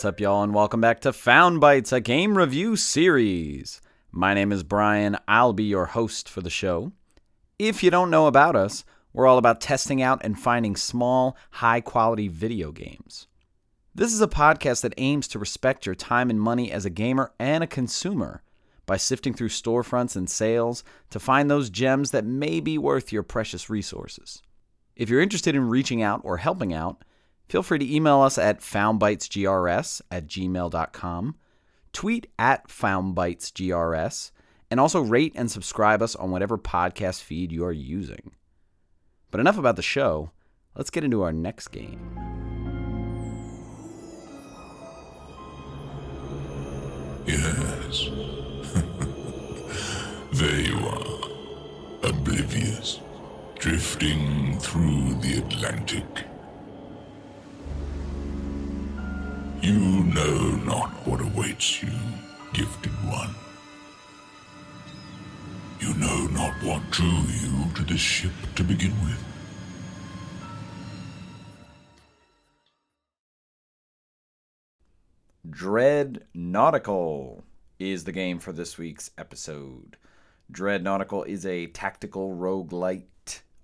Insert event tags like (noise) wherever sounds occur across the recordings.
What's up, y'all, and welcome back to Found Bytes, a game review series. My name is Brian. I'll be your host for the show. If you don't know about us, we're all about testing out and finding small, high quality video games. This is a podcast that aims to respect your time and money as a gamer and a consumer by sifting through storefronts and sales to find those gems that may be worth your precious resources. If you're interested in reaching out or helping out, feel free to email us at foundbytesgrs at gmail.com, tweet at foundbytesgrs, and also rate and subscribe us on whatever podcast feed you are using. But enough about the show. Let's get into our next game. Yes. (laughs) there you are, oblivious, drifting through the Atlantic. You know not what awaits you, gifted one. You know not what drew you to this ship to begin with. Dread Nautical is the game for this week's episode. Dread Nautical is a tactical roguelite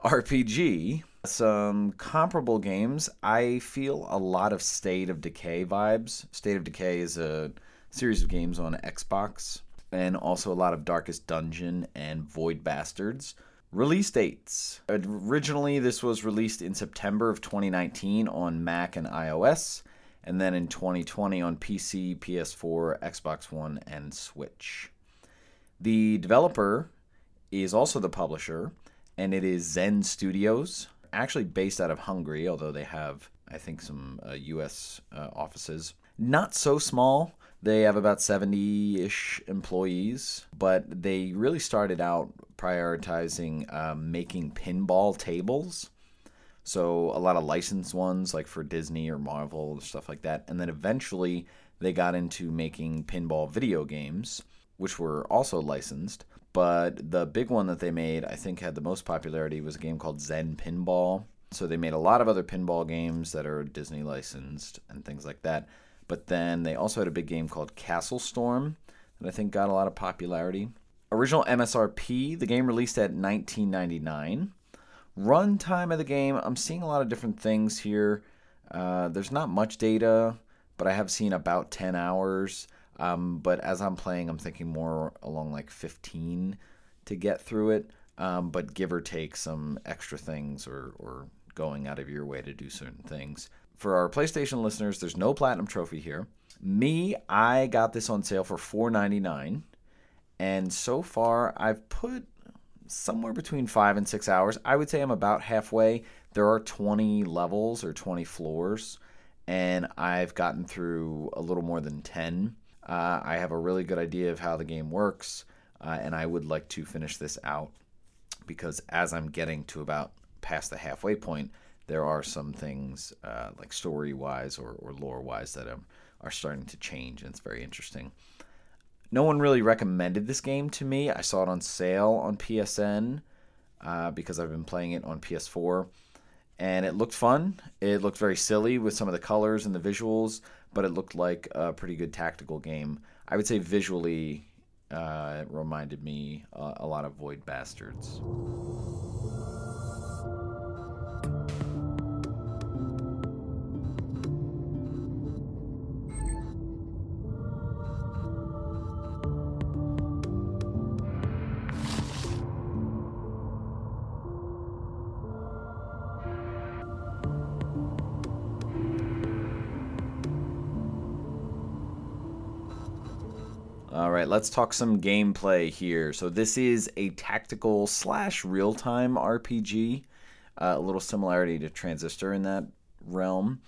RPG. Some comparable games. I feel a lot of State of Decay vibes. State of Decay is a series of games on Xbox, and also a lot of Darkest Dungeon and Void Bastards. Release dates. Originally, this was released in September of 2019 on Mac and iOS and then in 2020 on PC, PS4, Xbox One, and Switch. The developer is also the publisher, and it is Zen Studios, actually based out of Hungary, although they have, I think, some uh, US uh, offices. Not so small. They have about 70 ish employees, but they really started out prioritizing um, making pinball tables. So a lot of licensed ones like for Disney or Marvel and stuff like that. And then eventually they got into making pinball video games, which were also licensed. But the big one that they made, I think had the most popularity was a game called Zen Pinball. So they made a lot of other pinball games that are Disney licensed and things like that. But then they also had a big game called Castle Storm that I think got a lot of popularity. Original MSRP, the game released at 1999 Runtime of the game, I'm seeing a lot of different things here. Uh, there's not much data, but I have seen about 10 hours. Um, but as I'm playing, I'm thinking more along like 15 to get through it. Um, but give or take some extra things or, or going out of your way to do certain things. For our PlayStation listeners, there's no platinum trophy here. Me, I got this on sale for $4.99. And so far, I've put somewhere between five and six hours. I would say I'm about halfway. There are 20 levels or 20 floors, and I've gotten through a little more than 10. Uh, I have a really good idea of how the game works, uh, and I would like to finish this out because as I'm getting to about past the halfway point, there are some things uh, like story wise or, or lore wise that um, are starting to change, and it's very interesting no one really recommended this game to me. I saw it on sale on PSN uh, because I've been playing it on PS4, and it looked fun. It looked very silly with some of the colors and the visuals, but it looked like a pretty good tactical game. I would say visually, uh, it reminded me uh, a lot of Void Bastards. All right, let's talk some gameplay here. So this is a tactical slash real time RPG. Uh, a little similarity to Transistor in that realm.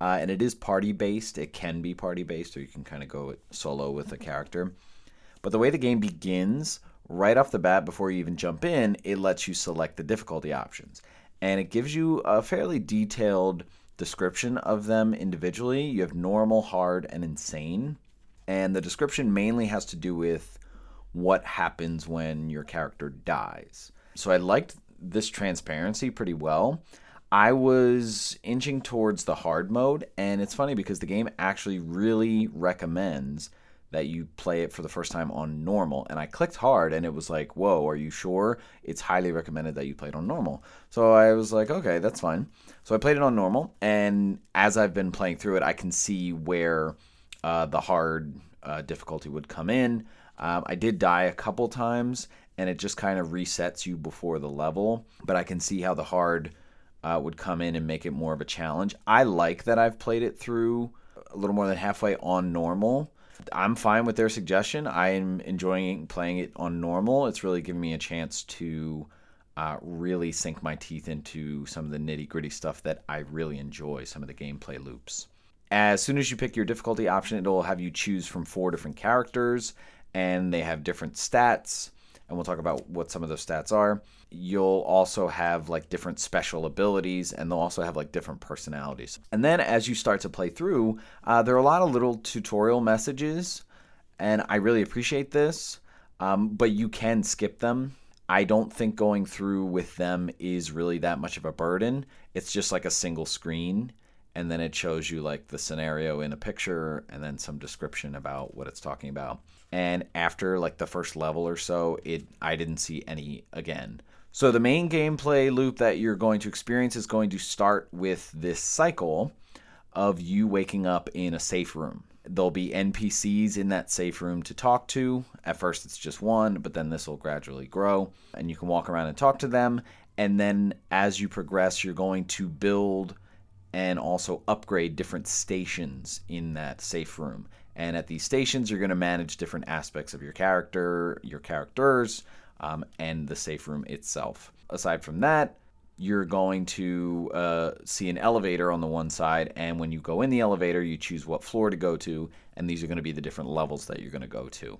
Uh, and it is party based. It can be party based, or you can kind of go solo with a character. But the way the game begins, right off the bat, before you even jump in, it lets you select the difficulty options. And it gives you a fairly detailed description of them individually. You have normal, hard, and insane and the description mainly has to do with what happens when your character dies. So I liked this transparency pretty well. I was inching towards the hard mode, and it's funny because the game actually really recommends that you play it for the first time on normal. And I clicked hard, and it was like, whoa, are you sure? It's highly recommended that you play it on normal. So I was like, okay, that's fine. So I played it on normal, and as I've been playing through it, I can see where uh, the hard uh, difficulty would come in. Um, I did die a couple times, and it just kind of resets you before the level, but I can see how the hard uh, would come in and make it more of a challenge. I like that I've played it through a little more than halfway on normal. I'm fine with their suggestion. I am enjoying playing it on normal. It's really giving me a chance to uh, really sink my teeth into some of the nitty gritty stuff that I really enjoy, some of the gameplay loops. As soon as you pick your difficulty option, it'll have you choose from four different characters, and they have different stats and we'll talk about what some of those stats are. You'll also have like different special abilities, and they'll also have like different personalities. And then as you start to play through, uh, there are a lot of little tutorial messages, and I really appreciate this, um, but you can skip them. I don't think going through with them is really that much of a burden. It's just like a single screen and then it shows you like the scenario in a picture and then some description about what it's talking about. And after like the first level or so it i didn't see any again. So the main gameplay loop that you're going to experience is going to start with this cycle of you waking up in a safe room. There'll be npcs in that safe room to talk to. At first it's just one but then this will gradually grow and you can walk around and talk to them. And then as you progress you're going to build and also upgrade different stations in that safe room. And at these stations, you're going to manage different aspects of your character, your characters, um, and the safe room itself. Aside from that, you're going to uh, see an elevator on the one side, and when you go in the elevator, you choose what floor to go to, and these are going to be the different levels that you're going to go to.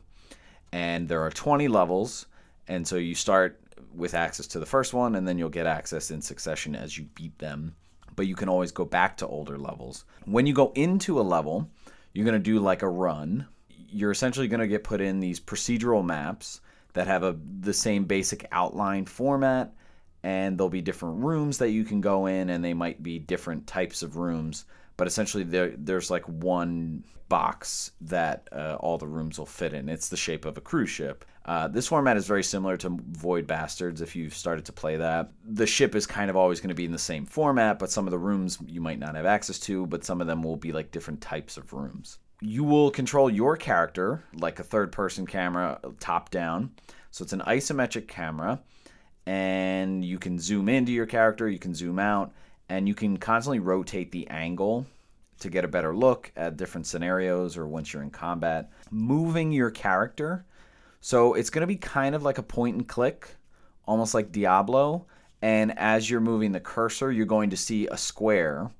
And there are 20 levels, and so you start with access to the first one, and then you'll get access in succession as you beat them but you can always go back to older levels. When you go into a level, you're going to do like a run. You're essentially going to get put in these procedural maps that have a the same basic outline format and there'll be different rooms that you can go in and they might be different types of rooms but essentially there, there's like one box that uh, all the rooms will fit in it's the shape of a cruise ship uh, this format is very similar to Void Bastards if you've started to play that. The ship is kind of always going to be in the same format, but some of the rooms you might not have access to, but some of them will be like different types of rooms. You will control your character like a third person camera top down. So it's an isometric camera, and you can zoom into your character, you can zoom out, and you can constantly rotate the angle to get a better look at different scenarios or once you're in combat. Moving your character so it's going to be kind of like a point and click, almost like Diablo. And as you're moving the cursor, you're going to see a square.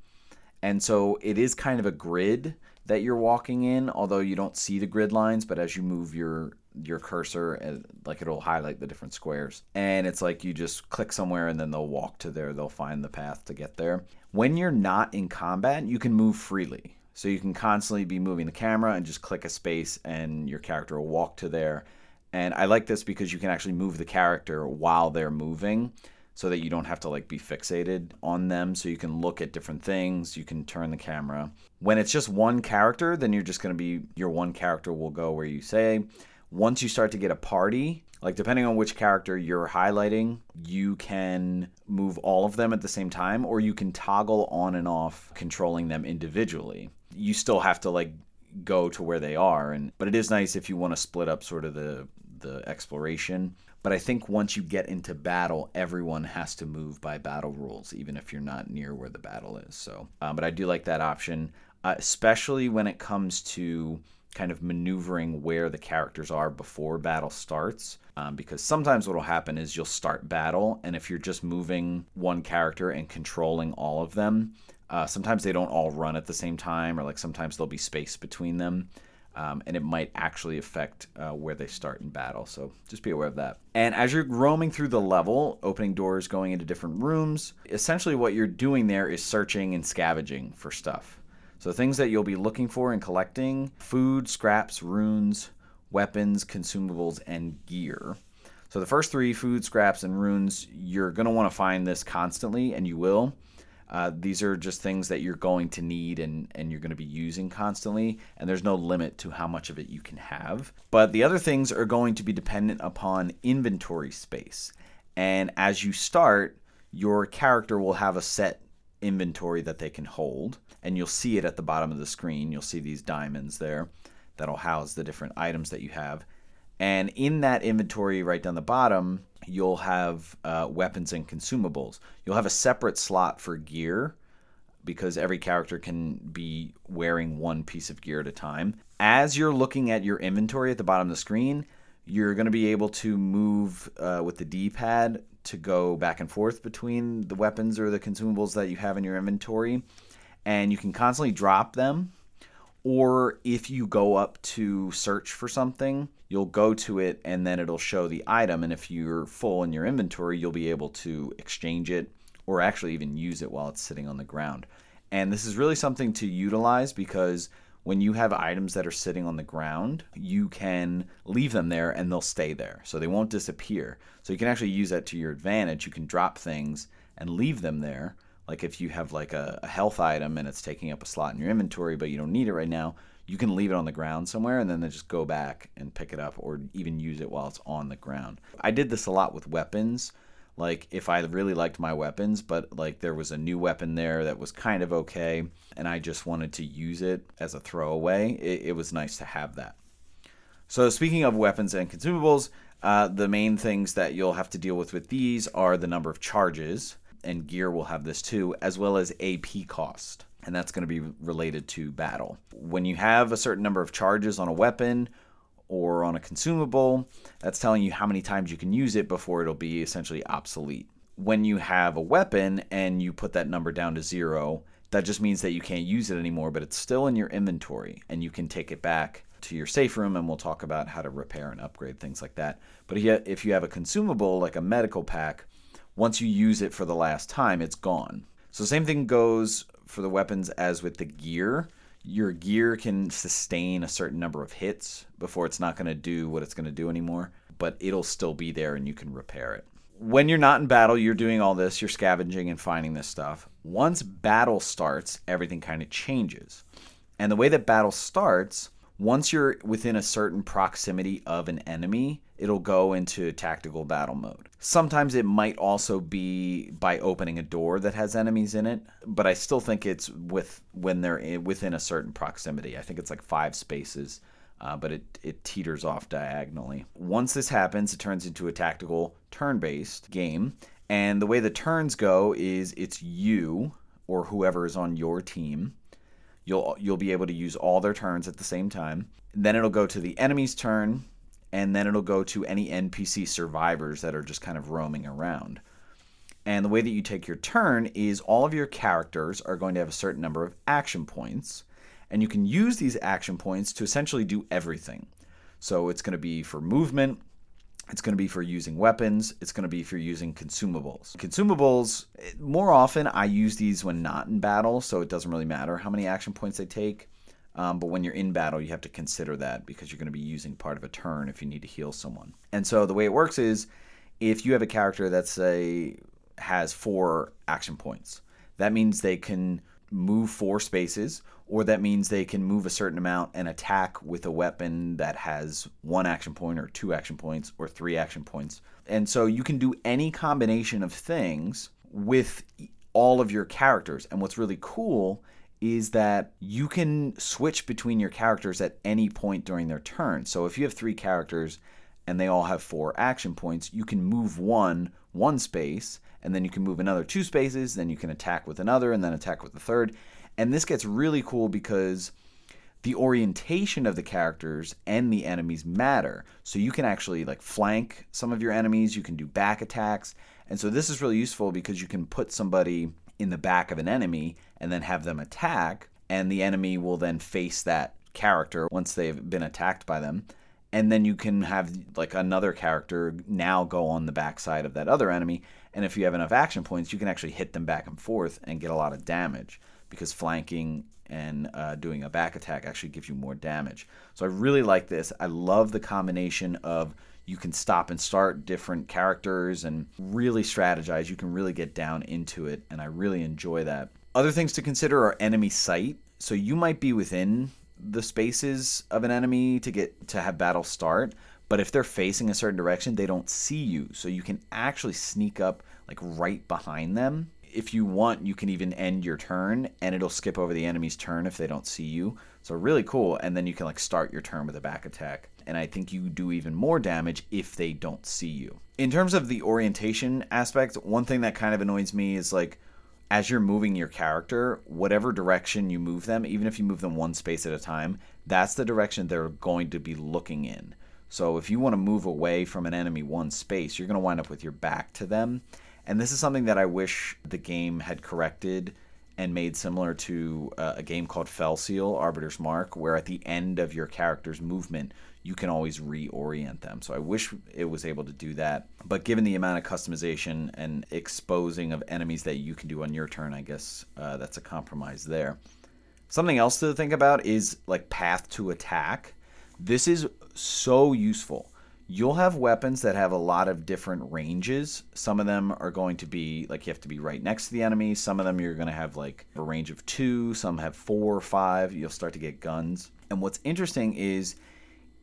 And so it is kind of a grid that you're walking in, although you don't see the grid lines, but as you move your your cursor uh, like it'll highlight the different squares. And it's like you just click somewhere and then they'll walk to there. They'll find the path to get there. When you're not in combat you can move freely. So you can constantly be moving the camera and just click a space and your character will walk to there and I like this because you can actually move the character while they're moving so that you don't have to like be fixated on them. So you can look at different things. You can turn the camera. When it's just one character then you're just going to be your one character will go where you say. Once you start to get a party like depending on which character you're highlighting you can move all of them at the same time or you can toggle on and off controlling them individually. You still have to like go to where they are. And but it is nice if you want to split up sort of the the exploration. But I think once you get into battle, everyone has to move by battle rules, even if you're not near where the battle is. So, um, but I do like that option, uh, especially when it comes to kind of maneuvering where the characters are before battle starts. Um, because sometimes what will happen is you'll start battle, and if you're just moving one character and controlling all of them, uh, sometimes they don't all run at the same time, or like sometimes there'll be space between them um, and it might actually affect uh, where they start in battle. So just be aware of that. And as you're roaming through the level, opening doors, going into different rooms, essentially what you're doing there is searching and scavenging for stuff. So things that you'll be looking for and collecting food, scraps, runes, weapons, consumables, and gear. So the first three food, scraps, and runes, you're going to want to find this constantly, and you will. Uh, these are just things that you're going to need and, and you're going to be using constantly, and there's no limit to how much of it you can have. But the other things are going to be dependent upon inventory space. And as you start, your character will have a set inventory that they can hold, and you'll see it at the bottom of the screen. You'll see these diamonds there that'll house the different items that you have. And in that inventory, right down the bottom, you'll have uh, weapons and consumables. You'll have a separate slot for gear because every character can be wearing one piece of gear at a time. As you're looking at your inventory at the bottom of the screen, you're going to be able to move uh, with the D pad to go back and forth between the weapons or the consumables that you have in your inventory. And you can constantly drop them. Or if you go up to search for something, you'll go to it and then it'll show the item. And if you're full in your inventory, you'll be able to exchange it or actually even use it while it's sitting on the ground. And this is really something to utilize because when you have items that are sitting on the ground, you can leave them there and they'll stay there. So they won't disappear. So you can actually use that to your advantage. You can drop things and leave them there. Like if you have like a, a health item and it's taking up a slot in your inventory, but you don't need it right now, you can leave it on the ground somewhere and then just go back and pick it up or even use it while it's on the ground. I did this a lot with weapons like if I really liked my weapons, but like there was a new weapon there that was kind of okay, and I just wanted to use it as a throwaway, it, it was nice to have that. So speaking of weapons and consumables, uh, the main things that you'll have to deal with with these are the number of charges, and gear will have this too, as well as AP cost, and that's going to be related to battle. When you have a certain number of charges on a weapon or on a consumable, that's telling you how many times you can use it before it'll be essentially obsolete. When you have a weapon and you put that number down to zero, that just means that you can't use it anymore, but it's still in your inventory and you can take it back to your safe room and we'll talk about how to repair and upgrade things like that. But if you have a consumable like a medical pack, once you use it for the last time, it's gone. So same thing goes for the weapons as with the gear your gear can sustain a certain number of hits before it's not going to do what it's going to do anymore, but it'll still be there and you can repair it. When you're not in battle, you're doing all this, you're scavenging and finding this stuff. Once battle starts, everything kind of changes. And the way that battle starts, once you're within a certain proximity of an enemy, it'll go into tactical battle mode. Sometimes it might also be by opening a door that has enemies in it, but I still think it's with when they're in, within a certain proximity. I think it's like five spaces, uh, but it, it teeters off diagonally. Once this happens, it turns into a tactical turn-based game, and the way the turns go is it's you or whoever is on your team. You'll you'll be able to use all their turns at the same time. Then it'll go to the enemy's turn and then it'll go to any NPC survivors that are just kind of roaming around. And the way that you take your turn is all of your characters are going to have a certain number of action points, and you can use these action points to essentially do everything. So it's going to be for movement, it's going to be for using weapons, it's going to be for using consumables. Consumables, eh, more often I use these when not in battle, so it doesn't really matter how many action points they take. Um, but when you're in battle, you have to consider that because you're going to be using part of a turn if you need to heal someone. And so the way it works is if you have a character that say has four action points, that means they can move four spaces, or that means they can move a certain amount and attack with a weapon that has one action point, or two action points, or three action points. And so you can do any combination of things with all of your characters. And what's really cool is that you can switch between your characters at any point during their turn. So if you have three characters and they all have four action points, you can move one one space, and then you can move another two spaces, then you can attack with another, and then attack with the third. And this gets really cool because the orientation of the characters and the enemies matter. So you can actually like flank some of your enemies, you can do back attacks. And so this is really useful because you can put somebody in the back of an enemy and then have them attack, and the enemy will then face that character once they've been attacked by them. And then you can have like another character now go on the backside of that other enemy. And if you have enough action points, you can actually hit them back and forth and get a lot of damage because flanking and uh, doing a back attack actually gives you more damage. So I really like this. I love the combination of You can stop and start different characters and really strategize. You can really get down into it, and I really enjoy that. Other things to consider are enemy sight. So you might be within the spaces of an enemy to get to have battle start, but if they're facing a certain direction, they don't see you. So you can actually sneak up like right behind them. If you want, you can even end your turn and it'll skip over the enemy's turn if they don't see you. So really cool. And then you can like start your turn with a back attack. And I think you do even more damage if they don't see you. In terms of the orientation aspect, one thing that kind of annoys me is like as you're moving your character, whatever direction you move them, even if you move them one space at a time, that's the direction they're going to be looking in. So if you want to move away from an enemy one space, you're going to wind up with your back to them. And this is something that I wish the game had corrected and made similar to uh, a game called Fell Seal, Arbiter's Mark, where at the end of your character's movement, you can always reorient them. So I wish it was able to do that. But given the amount of customization and exposing of enemies that you can do on your turn, I guess uh, that's a compromise there. Something else to think about is like path to attack. This is so useful. You'll have weapons that have a lot of different ranges. Some of them are going to be like you have to be right next to the enemy. Some of them you're going to have like a range of two. Some have four or five. You'll start to get guns. And what's interesting is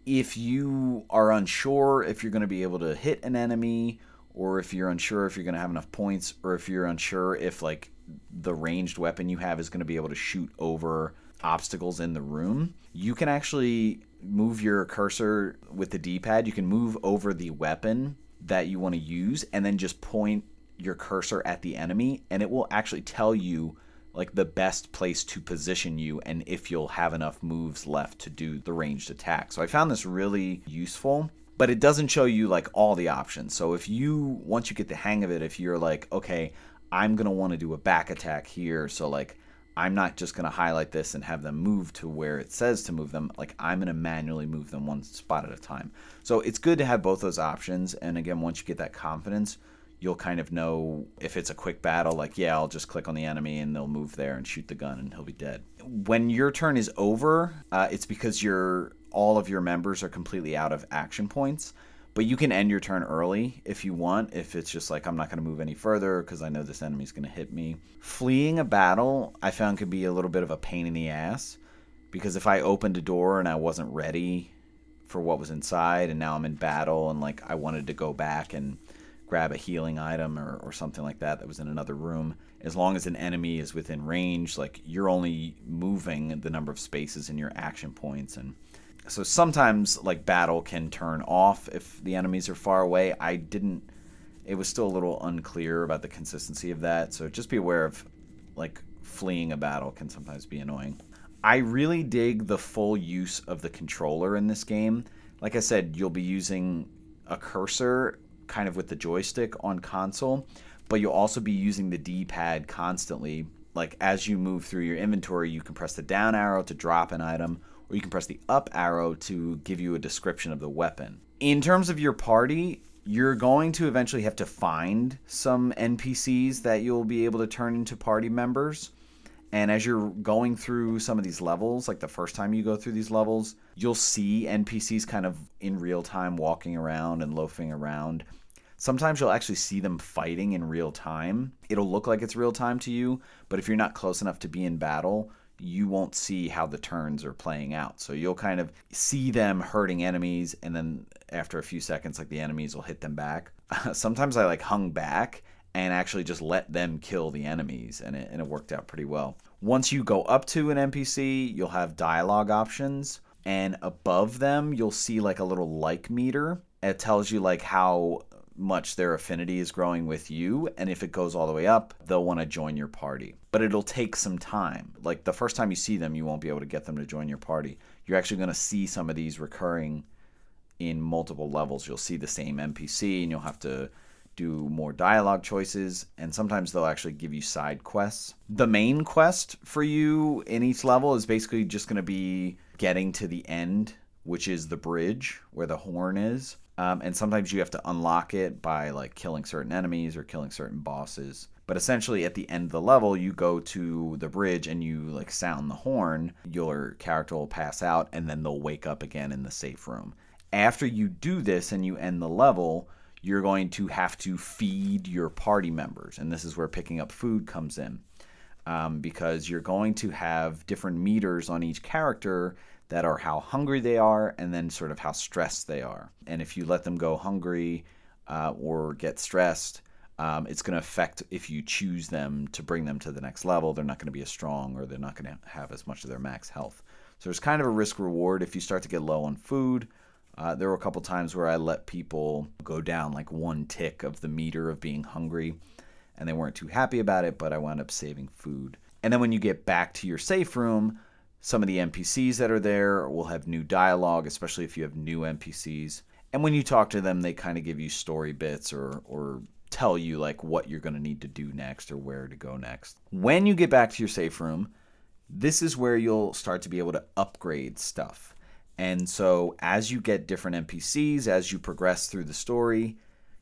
if you are unsure if you're going to be able to hit an enemy, or if you're unsure if you're going to have enough points, or if you're unsure if like the ranged weapon you have is going to be able to shoot over obstacles in the room, you can actually move your cursor with the D-pad. You can move over the weapon that you want to use and then just point your cursor at the enemy and it will actually tell you like the best place to position you and if you'll have enough moves left to do the ranged attack. So I found this really useful, but it doesn't show you like all the options. So if you once you get the hang of it, if you're like, okay, I'm going to want to do a back attack here, so like I'm not just going to highlight this and have them move to where it says to move them. Like I'm going to manually move them one spot at a time. So it's good to have both those options. And again, once you get that confidence, you'll kind of know if it's a quick battle, like, yeah, I'll just click on the enemy and they'll move there and shoot the gun and he'll be dead. When your turn is over, uh, it's because your all of your members are completely out of action points. But you can end your turn early if you want, if it's just like, I'm not going to move any further because I know this enemy's going to hit me. Fleeing a battle, I found could be a little bit of a pain in the ass because if I opened a door and I wasn't ready for what was inside and now I'm in battle and like I wanted to go back and grab a healing item or, or something like that that was in another room. As long as an enemy is within range, like you're only moving the number of spaces in your action points. And so sometimes like battle can turn off if the enemies are far away. I didn't, it was still a little unclear about the consistency of that. So just be aware of like fleeing a battle can sometimes be annoying. I really dig the full use of the controller in this game. Like I said, you'll be using a cursor kind of with the joystick on console, but you'll also be using the D pad constantly. Like as you move through your inventory, you can press the down arrow to drop an item, or you can press the up arrow to give you a description of the weapon. In terms of your party, you're going to eventually have to find some NPCs that you'll be able to turn into party members. And as you're going through some of these levels, like the first time you go through these levels, you'll see NPCs kind of in real time walking around and loafing around. Sometimes you'll actually see them fighting in real time. It'll look like it's real time to you, but if you're not close enough to be in battle, you won't see how the turns are playing out. So you'll kind of see them hurting enemies, and then after a few seconds, like the enemies will hit them back. (laughs) Sometimes I like hung back and actually just let them kill the enemies, and it, and it worked out pretty well. Once you go up to an NPC, you'll have dialogue options, and above them, you'll see like a little like meter. It tells you like how much their affinity is growing with you. And if it goes all the way up, they'll want to join your party. But it'll take some time. Like the first time you see them, you won't be able to get them to join your party. You're actually going to see some of these recurring in multiple levels. You'll see the same NPC and you'll have to do more dialogue choices, and sometimes they'll actually give you side quests. The main quest for you in each level is basically just going to be getting to the end, which is the bridge where the horn is. Um, and sometimes you have to unlock it by like killing certain enemies or killing certain bosses. But essentially, at the end of the level, you go to the bridge and you like sound the horn. Your character will pass out, and then they'll wake up again in the safe room. After you do this and you end the level, you're going to have to feed your party members. And this is where picking up food comes in. Um, because you're going to have different meters on each character that are how hungry they are and then sort of how stressed they are. And if you let them go hungry uh, or get stressed, um, it's going to affect if you choose them to bring them to the next level. They're not going to be as strong or they're not going to have as much of their max health. So there's kind of a risk reward if you start to get low on food. Uh, there were a couple times where I let people go down like one tick of the meter of being hungry, and they weren't too happy about it, but I wound up saving food. And then when you get back to your safe room, some of the NPCs that are there will have new dialogue, especially if you have new NPCs. And when you talk to them, they kind of give you story bits or, or tell you like what you're going to need to do next or where to go next. When you get back to your safe room, this is where you'll start to be able to upgrade stuff. And so as you get different NPCs, as you progress through the story,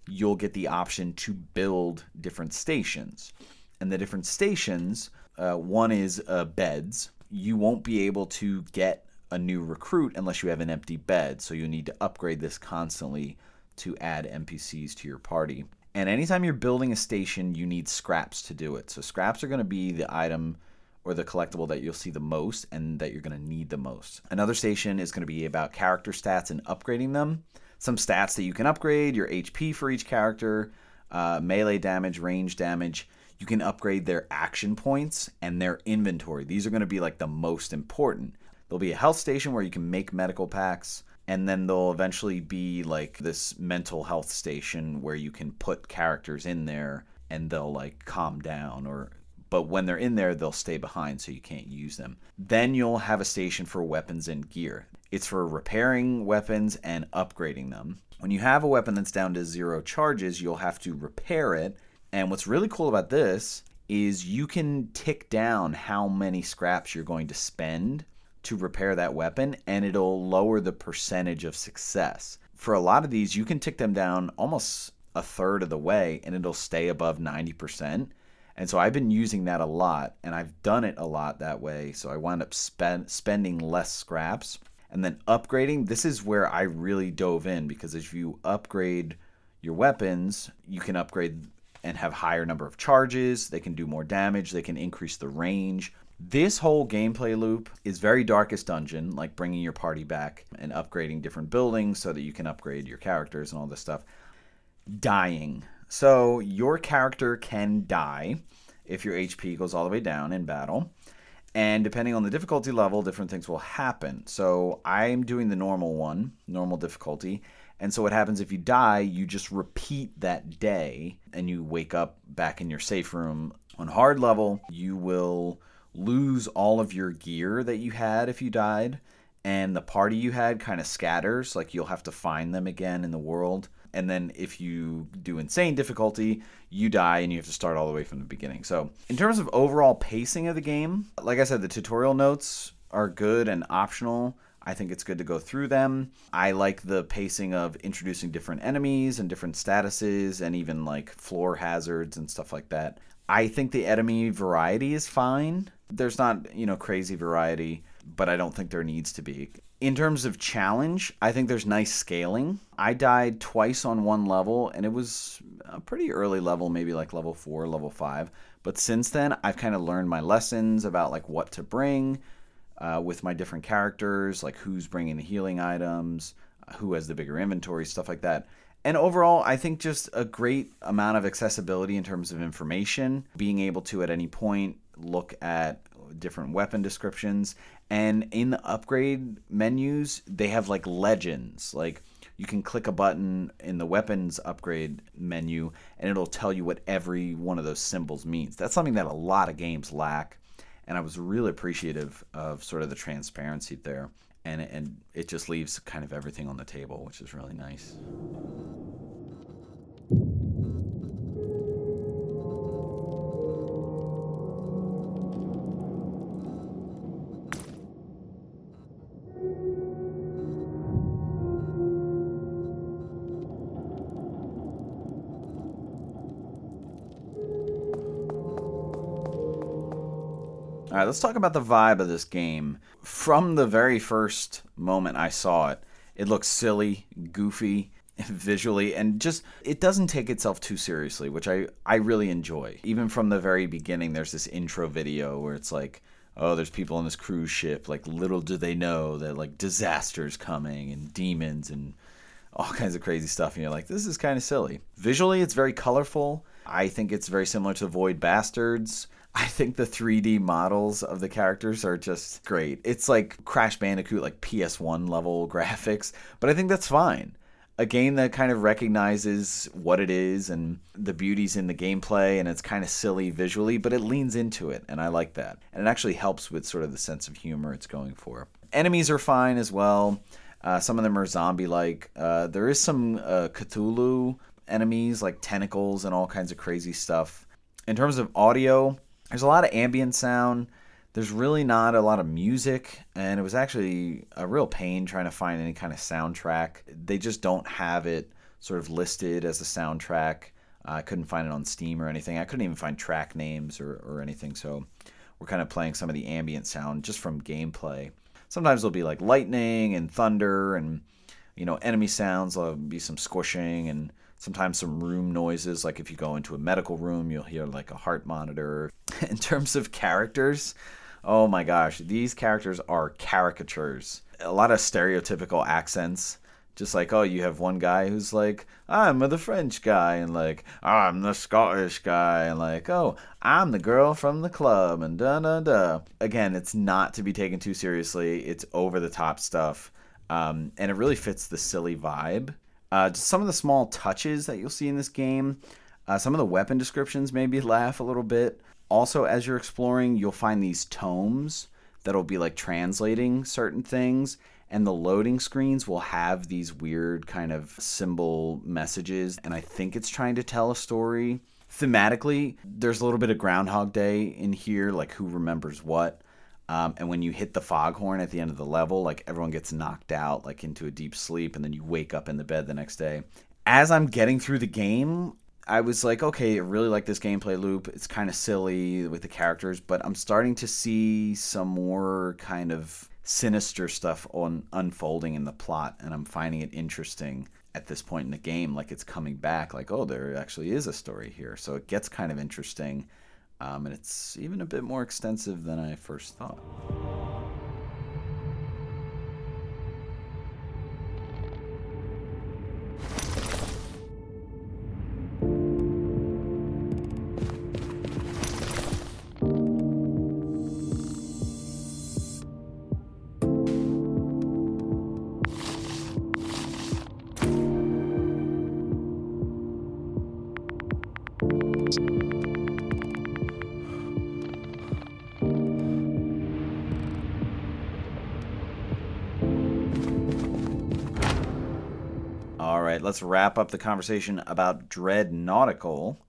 you'll get the option to build different stations. And the different stations, uh, one is uh, beds. You won't be able to get a new recruit unless you have an empty bed. So you need to upgrade this constantly to add NPCs to your party. And anytime you're building a station, you need scraps to do it. So scraps are going to be the item or the collectible that you'll see the most and that you're going to need the most. Another station is going to be about character stats and upgrading them. Some stats that you can upgrade your HP for each character, uh, melee damage, range damage. You can upgrade their action points and their inventory. These are going to be like the most important. There'll be a health station where you can make medical packs, and then there'll eventually be like this mental health station where you can put characters in there and they'll like calm down or but when they're in there, they'll stay behind so you can't use them. Then you'll have a station for weapons and gear. It's for repairing weapons and upgrading them. When you have a weapon that's down to zero charges, you'll have to repair it. And what's really cool about this is you can tick down how many scraps you're going to spend to repair that weapon, and it'll lower the percentage of success. For a lot of these, you can tick them down almost a third of the way, and it'll stay above 90%. And so I've been using that a lot, and I've done it a lot that way. So I wound up spend, spending less scraps. And then upgrading, this is where I really dove in because if you upgrade your weapons, you can upgrade and have higher number of charges, they can do more damage, they can increase the range. This whole gameplay loop is very Darkest Dungeon, like bringing your party back and upgrading different buildings so that you can upgrade your characters and all this stuff. Dying. So your character can die if your HP goes all the way down in battle. And depending on the difficulty level, different things will happen. So I'm doing the normal one, normal difficulty. And so what happens if you die, you just repeat that day and you wake up back in your safe room. On hard level, you will lose all of your gear that you had if you died. And the party you had kind of scatters, like you'll have to find them again in the world and then if you do insane difficulty, you die and you have to start all the way from the beginning. So, in terms of overall pacing of the game, like I said, the tutorial notes are good and optional. I think it's good to go through them. I like the pacing of introducing different enemies and different statuses and even like floor hazards and stuff like that. I think the enemy variety is fine. There's not, you know, crazy variety, but I don't think there needs to be in terms of challenge, I think there's nice scaling. I died twice on one level, and it was a pretty early level, maybe like level four, level five. But since then, I've kind of learned my lessons about like what to bring uh, with my different characters, like who's bringing the healing items, uh, who has the bigger inventory, stuff like that. And overall, I think just a great amount of accessibility in terms of information, being able to at any point look at different weapon descriptions. And in the upgrade menus they have like legends. Like you can click a button in the weapons upgrade menu and it'll tell you what every one of those symbols means. That's something that a lot of games lack and i was really appreciative of sort of the transparency there. And and it just leaves kind of everything on the table which is really nice All right, let's talk about the vibe of this game. From the very first moment I saw it, It looks silly, goofy (laughs) visually and just it doesn't take itself too seriously which i i really enjoy. Even from the very beginning there's this intro video where it's like oh there's people on this cruise ship like little do they know that like disasters coming and demons and all (laughs) kinds of crazy stuff and you're like this is kind of silly. Visually it's very colorful. I think it's very similar to void bastards I think the 3D models of the characters are just great. It's like Crash Bandicoot, like PS1 level (laughs) graphics, but I think that's fine. A game that kind of recognizes what it is and the beauties in the gameplay, and it's kind of silly visually, but it leans into it, and I like that. And it actually helps with sort of the sense of humor it's going for. Enemies are fine as well. Uh, some of them are zombie like. Uh, there is some uh, Cthulhu enemies, like tentacles and all kinds of crazy stuff. In terms of audio, there's a lot of ambient sound. There's really not a lot of music, and it was actually a real pain trying to find any kind of soundtrack. They just don't have it sort of listed as a soundtrack. Uh, I couldn't find it on Steam or anything. I couldn't even find track names or, or anything. So we're kind of playing some of the ambient sound just from gameplay. Sometimes there'll be like lightning and thunder and you know enemy sounds. There'll be some squishing and sometimes some room noises. Like if you go into a medical room, you'll hear like a heart monitor. (laughs) In terms of characters, oh my gosh, these characters are caricatures. A lot of stereotypical accents. Just like, oh, you have one guy who's like, I'm the French guy, and like, I'm the Scottish guy, and like, oh, I'm the girl from the club, and da da da. Again, it's not to be taken too seriously. It's over the top stuff, um, and it really fits the silly vibe. Uh, some of the small touches that you'll see in this game. Uh, some of the weapon descriptions maybe laugh a little bit. Also, as you're exploring, you'll find these tomes that'll be like translating certain things, and the loading screens will have these weird kind of symbol messages, and I think it's trying to tell a story. Thematically, there's a little bit of Groundhog Day in here, like who remembers what. Um, and when you hit the foghorn at the end of the level, like everyone gets knocked out, like into a deep sleep, and then you wake up in the bed the next day. As I'm getting through the game, I was like, okay, I really like this gameplay loop. It's kind of silly with the characters, but I'm starting to see some more kind of sinister stuff on unfolding in the plot, and I'm finding it interesting at this point in the game. Like it's coming back, like, oh, there actually is a story here. So it gets kind of interesting. Um, and it's even a bit more extensive than I first thought. Let's wrap up the conversation about Dread Nautical.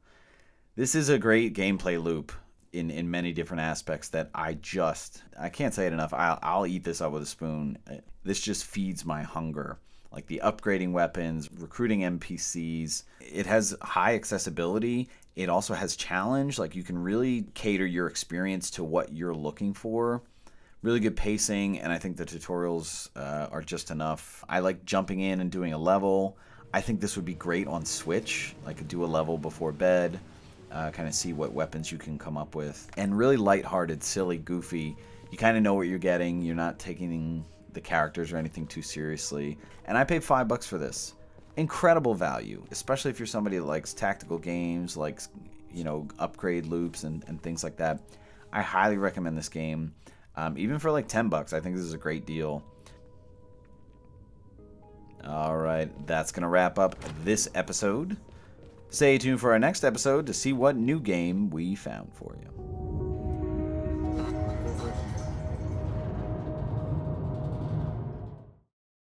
This is a great gameplay loop in, in many different aspects that I just I can't say it enough. I'll, I'll eat this up with a spoon. This just feeds my hunger. Like the upgrading weapons, recruiting NPCs. It has high accessibility. It also has challenge. Like you can really cater your experience to what you're looking for really good pacing, and I think the tutorials uh, are just enough. I like jumping in and doing a level. I think this would be great on Switch. Like do a level before bed, uh, kind of see what weapons you can come up with, and really lighthearted, silly, goofy. You kind of know what you're getting. You're not taking the characters or anything too seriously. And I paid five bucks for this. Incredible value, especially if you're somebody that likes tactical games, likes you know upgrade loops and, and things like that. I highly recommend this game. Um, even for like 10 bucks, I think this is a great deal. All right, that's going to wrap up this episode. Stay tuned for our next episode to see what new game we found for you.